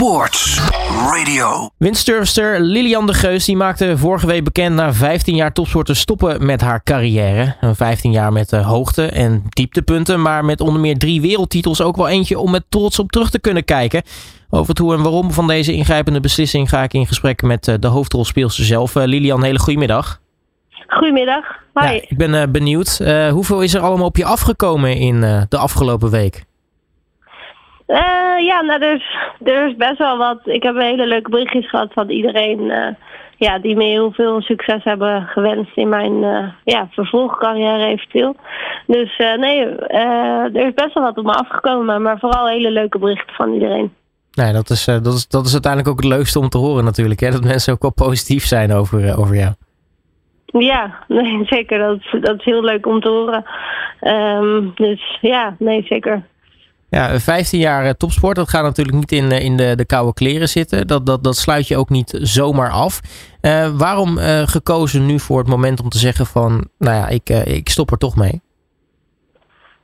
Sports Radio. Windsurfster Lilian de Geus die maakte vorige week bekend na 15 jaar topsport te stoppen met haar carrière. Een 15 jaar met uh, hoogte- en dieptepunten, maar met onder meer drie wereldtitels ook wel eentje om met trots op terug te kunnen kijken. Over het hoe en waarom van deze ingrijpende beslissing ga ik in gesprek met uh, de hoofdrolspeelster zelf. Uh, Lilian, hele goedemiddag. Goedemiddag. Hi. Ja, ik ben benieuwd. hoeveel is er allemaal op je afgekomen in de afgelopen week? Uh, ja, nou, er is, er is best wel wat. Ik heb hele leuke berichtjes gehad van iedereen uh, ja, die me heel veel succes hebben gewenst in mijn uh, ja, vervolgcarrière eventueel. Dus nee, er is best wel wat op me afgekomen, maar vooral hele leuke berichten van iedereen. Nee, dat is, dat, is, dat is uiteindelijk ook het leukste om te horen natuurlijk. Hè? Dat mensen ook wel positief zijn over, over jou. Ja, nee, zeker. Dat is, dat is heel leuk om te horen. Um, dus ja, nee, zeker. Ja, 15 jaar eh, topsport, dat gaat natuurlijk niet in, eh, in de, de koude kleren zitten. Dat, dat, dat sluit je ook niet zomaar af. Uh, waarom gekozen nu voor het moment om te zeggen van, nou ja, ik, ik stop er toch mee?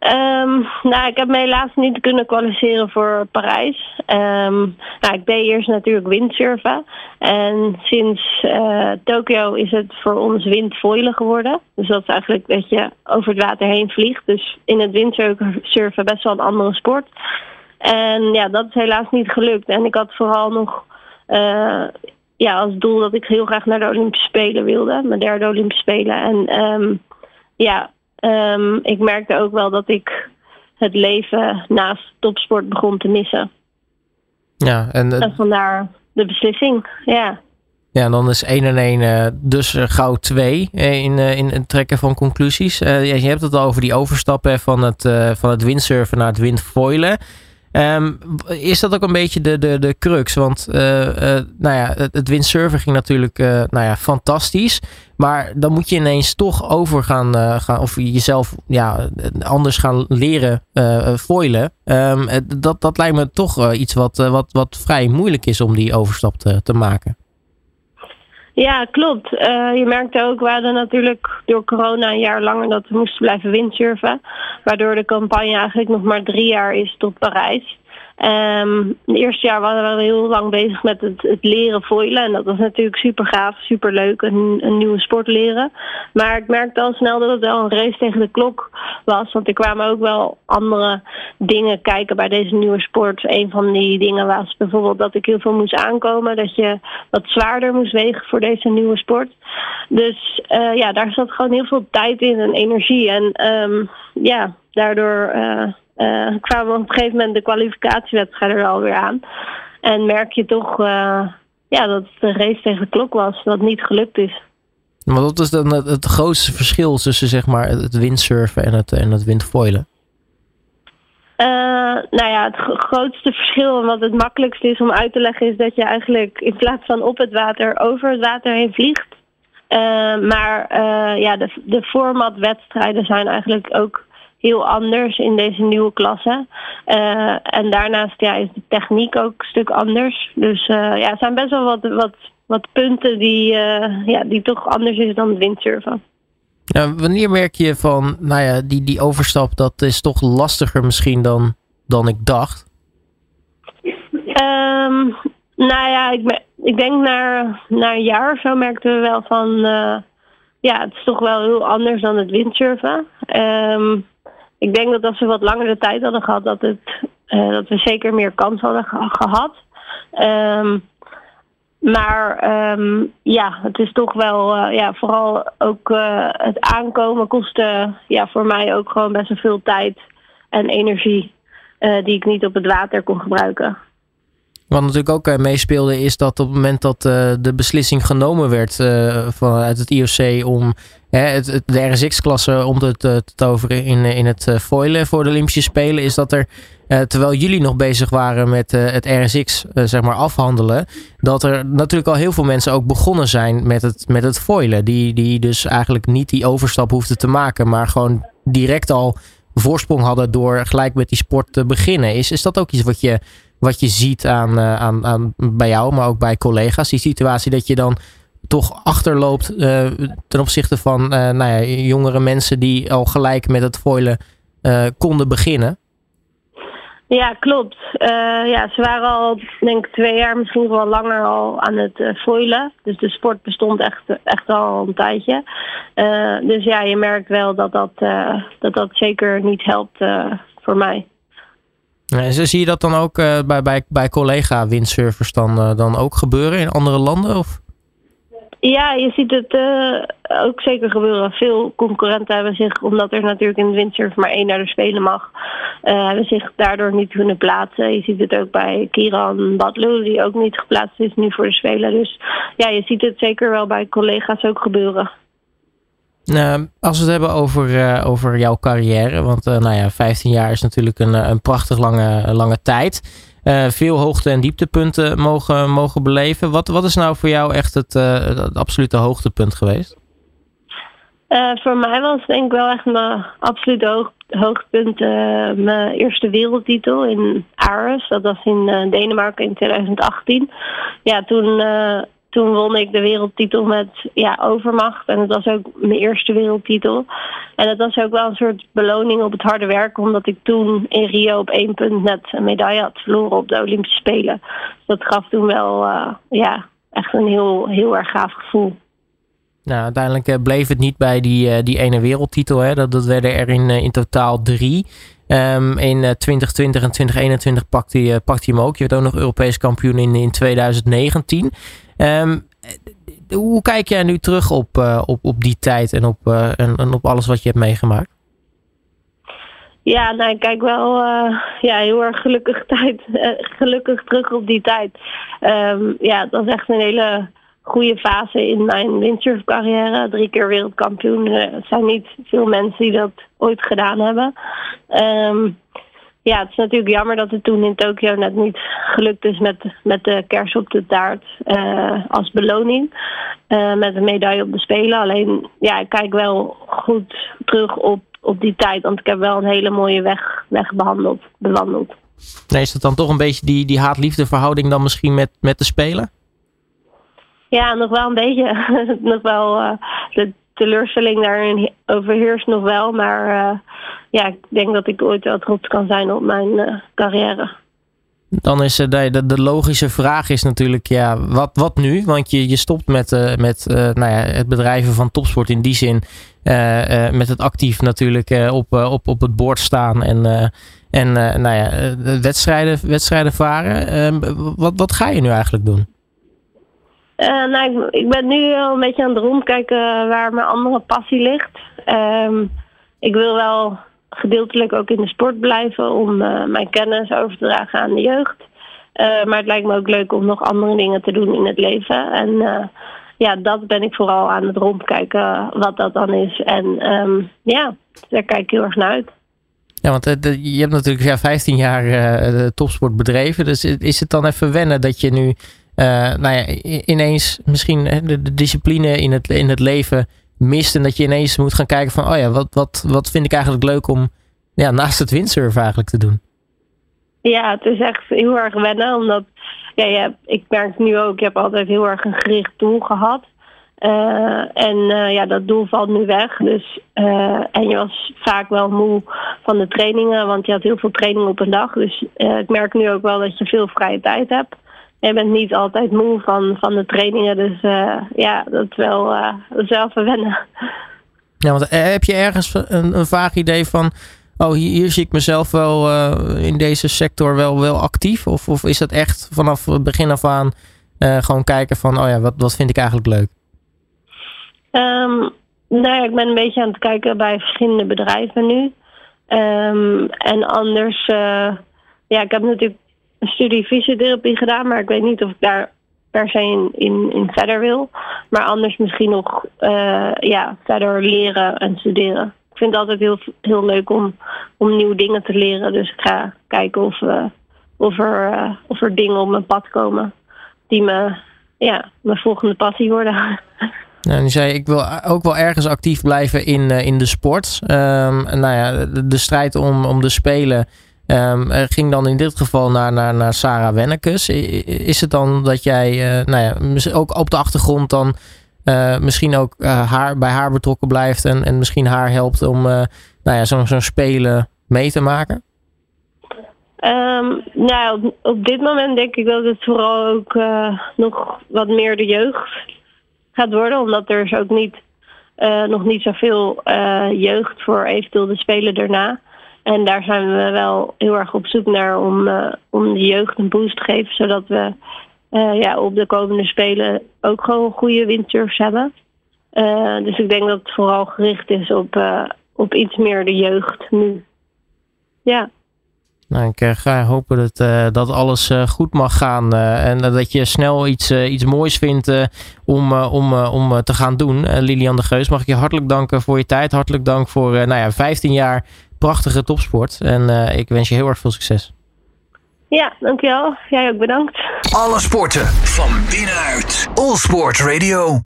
Um, nou, ik heb me helaas niet kunnen kwalificeren voor Parijs. Um, nou, ik deed eerst natuurlijk windsurfen. En sinds uh, Tokio is het voor ons windfoilen geworden. Dus dat is eigenlijk dat je over het water heen vliegt. Dus in het windsurfen best wel een andere sport. En ja, dat is helaas niet gelukt. En ik had vooral nog uh, ja, als doel dat ik heel graag naar de Olympische Spelen wilde. Mijn derde Olympische Spelen. En um, ja, Um, ik merkte ook wel dat ik het leven naast topsport begon te missen. Ja, en, en vandaar de beslissing, ja. Ja, en dan is 1 en 1 uh, dus uh, gauw 2 uh, in, in het trekken van conclusies. Je hebt het al over die overstappen van het, van het windsurfen naar het windfoilen. Um, is dat ook een beetje de, de, de crux? Want uh, uh, nou ja, het, het windsurfen ging natuurlijk uh, nou ja, fantastisch. Maar dan moet je ineens toch over gaan, gaan of jezelf ja, anders gaan leren foilen. Um, dat, dat lijkt me toch iets wat, wat, wat vrij moeilijk is om die overstap te, te maken. Ja, klopt. Uh, je merkte ook, we hadden natuurlijk door corona een jaar langer dat we moesten blijven windsurfen. Waardoor de campagne eigenlijk nog maar drie jaar is tot Parijs. Um, het eerste jaar waren we heel lang bezig met het, het leren foilen. En dat was natuurlijk super gaaf, super leuk, een, een, nieuwe sport leren. Maar ik merkte al snel dat het wel een race tegen de klok was. Want er kwamen ook wel andere dingen kijken bij deze nieuwe sport. Een van die dingen was bijvoorbeeld dat ik heel veel moest aankomen. Dat je wat zwaarder moest wegen voor deze nieuwe sport. Dus uh, ja, daar zat gewoon heel veel tijd in en energie. En um, ja, daardoor... Uh, kwamen op een gegeven moment de kwalificatiewedstrijden er alweer aan. En merk je toch uh, ja, dat het een race tegen de klok was, dat niet gelukt is. Maar wat is dan het, het grootste verschil tussen zeg maar, het windsurfen en het, en het windfoilen? Uh, nou ja, het grootste verschil en wat het makkelijkste is om uit te leggen is dat je eigenlijk in plaats van op het water over het water heen vliegt. Uh, maar uh, ja, de, de formatwedstrijden zijn eigenlijk ook heel anders in deze nieuwe klasse. Uh, en daarnaast ja, is de techniek ook een stuk anders. Dus uh, ja, er zijn best wel wat, wat, wat punten die, uh, ja, die toch anders is dan het windsurfen. Ja, wanneer merk je van, nou ja, die, die overstap, dat is toch lastiger misschien dan, dan ik dacht? Um, nou ja, ik, ik denk na, na een jaar of zo merkten we wel van, ja, het is toch wel heel anders dan het windsurfen. Um, ik denk dat als we wat langer de tijd hadden gehad, dat, het, uh, dat we zeker meer kans hadden ge gehad. Um, maar um, ja, het is toch wel, uh, ja, vooral ook uh, het aankomen kostte ja, voor mij ook gewoon best wel veel tijd en energie die ik niet op het water kon gebruiken. Wat natuurlijk ook meespeelde is dat op het moment dat uh, de beslissing genomen werd uh, vanuit het IOC om hè, het, de RSX-klasse om te, te, te toveren in, in het foilen voor de Olympische Spelen, is dat er, terwijl jullie nog bezig waren met het RSX zeg maar afhandelen, dat er natuurlijk al heel veel mensen ook begonnen zijn met het, met het foilen. Die, die dus eigenlijk niet die overstap hoefden te maken, maar gewoon direct al voorsprong hadden door gelijk met die sport te beginnen. Is, is dat ook iets wat je wat je ziet aan, uh, aan, aan bij jou, maar ook bij collega's. Die situatie dat je dan toch achterloopt uh, ten opzichte van uh, nou ja, jongere mensen die al gelijk met het foilen konden beginnen. Ja, klopt. Ja, ze waren al, denk ik, twee jaar, misschien wel langer al aan het foilen. Dus de sport bestond echt, echt al een tijdje. Dus ja, je merkt wel dat dat, dat, dat zeker niet helpt voor mij. Zie je dat dan ook bij, bij, bij collega-windsurfers dan, dan ook gebeuren in andere landen? Of? Ja, je ziet het uh, ook zeker gebeuren. Veel concurrenten hebben zich, omdat er natuurlijk in de windsurf maar één naar de Spelen mag, hebben zich daardoor niet kunnen plaatsen. Je ziet het ook bij Kiran Badloo, die ook niet geplaatst is nu voor de Spelen. Dus ja, je ziet het zeker wel bij collega's ook gebeuren. Uh, als we het hebben over, uh, over jouw carrière, want uh, nou ja, 15 jaar is natuurlijk een, een prachtig lange, lange tijd. veel hoogte- en dieptepunten mogen, mogen beleven. Wat, wat is nou voor jou echt het, het absolute hoogtepunt geweest? voor mij was denk ik wel echt mijn absolute hoog, hoogtepunt mijn eerste wereldtitel in Ares. Dat was in Denemarken in 2018. Ja, toen toen won ik de wereldtitel met ja, overmacht. En het was ook mijn eerste wereldtitel. En het was ook wel een soort beloning op het harde werk. Omdat ik toen in Rio op één punt net een medaille had verloren op de Olympische Spelen. Dat gaf toen wel uh, ja, echt een heel, heel erg gaaf gevoel. Nou, uiteindelijk uh, bleef het niet bij die, uh, die ene wereldtitel. Hè. Dat, dat werden er in, in totaal drie. Um, in 2020 en 2021 pakte hij, pakte hij hem ook. Je werd ook nog Europees kampioen in, in 2019. Um, hoe kijk jij nu terug op, uh, op, op die tijd en op, uh, en, op alles wat je hebt meegemaakt? Ja, nou, ik kijk wel uh, ja, heel erg gelukkig, tijd, gelukkig terug op die tijd. Um, ja, dat was echt een hele goede fase in mijn windsurfcarrière. Drie keer wereldkampioen. Er zijn niet veel mensen die dat ooit gedaan hebben. Um, ja, het is natuurlijk jammer dat het toen in Tokio net niet gelukt is met, met de kers op de taart uh, als beloning. Uh, met een medaille op de Spelen. Alleen, ja, ik kijk wel goed terug op, op die tijd. Want ik heb wel een hele mooie weg, weg behandeld, bewandeld. Nee, is dat dan toch een beetje die, die haat-liefde verhouding dan misschien met, met de Spelen? Ja, nog wel een beetje. nog wel, uh, de teleurstelling daarin overheerst nog wel. Maar uh, ja, ik denk dat ik ooit wel trots kan zijn op mijn uh, carrière. Dan is de, de, de, logische vraag is natuurlijk, ja, wat, wat nu? Want je, je stopt met, met nou ja, het bedrijven van topsport in die zin. met het actief natuurlijk op, op, op het bord staan en, en nou ja, wedstrijden, wedstrijden varen. Ehm, wat, wat ga je nu eigenlijk doen? Uh, nou, ik, ben nu al een beetje aan het rondkijken waar mijn andere passie ligt. Um, ik wil wel gedeeltelijk ook in de sport blijven om uh, mijn kennis over te dragen aan de jeugd. Uh, maar het lijkt me ook leuk om nog andere dingen te doen in het leven. En ja, dat ben ik vooral aan het rondkijken wat dat dan is. En um, ja, daar kijk ik heel erg naar uit. Ja, want je hebt natuurlijk ja, 15 jaar topsport bedreven. Dus is het dan even wennen dat je nu nou ja, ineens misschien de, de, discipline in het, in het leven mist. En dat je ineens moet gaan kijken van, oh ja, wat, wat, wat vind ik eigenlijk leuk om ja, naast het windsurfen eigenlijk te doen? Ja, het is echt heel erg wennen. Omdat, ja, ja ik merk nu ook, ik heb altijd heel erg een gericht doel gehad. Uh, en uh, ja, dat doel valt nu weg. Dus, en je was vaak wel moe van de trainingen, want je had heel veel training op een dag. Dus ik merk nu ook wel dat je veel vrije tijd hebt je bent niet altijd moe van, van de trainingen. Dus uh, ja, dat is wel, uh, dat is wel verwennen. Ja, want eh, heb je ergens een, een vaag idee van... Oh, hier, hier zie ik mezelf wel uh, in deze sector wel, wel actief? Of, of is dat echt vanaf het begin af aan gewoon kijken van... Oh ja, wat, wat vind ik eigenlijk leuk? Um, nou ik ben een beetje aan het kijken bij verschillende bedrijven nu. Um, en anders... ja, ik heb natuurlijk een studie fysiotherapie gedaan, maar ik weet niet of ik daar per se in, in, verder wil. Maar anders misschien nog uh, ja, verder leren en studeren. Ik vind het altijd heel, heel leuk om, om nieuwe dingen te leren. Dus ik ga kijken of, uh, of, er, uh, of er dingen op mijn pad komen die me, ja, mijn volgende passie worden. Nou, zei ik wil ook wel ergens actief blijven in, in de sport. Um, nou ja, de, de strijd om, om de spelen Um, ging dan in dit geval naar, naar, naar Sarah Wennekes. Is het dan dat jij, uh, nou ja, ook op de achtergrond dan uh, misschien ook uh, haar, bij haar betrokken blijft en, en misschien haar helpt om nou ja, zo'n zo'n spelen mee te maken? Ehm, nou, op, dit moment denk ik dat het vooral ook nog wat meer de jeugd gaat worden. Omdat er is ook niet, nog niet zoveel jeugd voor eventueel de spelen daarna. En daar zijn we wel heel erg op zoek naar om, om de jeugd een boost te geven. Zodat we ja, op de komende spelen ook gewoon goede windsurfs hebben. dus ik denk dat het vooral gericht is op, op iets meer de jeugd nu. Ja. Nou, ik ga hopen dat, dat alles goed mag gaan en dat je snel iets, iets moois vindt om, om, om te gaan doen. Lilian de Geus, mag ik je hartelijk danken voor je tijd. Hartelijk dank voor nou ja, 15 jaar prachtige topsport. En ik wens je heel erg veel succes. Ja, dankjewel. Jij ook bedankt. Alle sporten van binnenuit. All Sport Radio.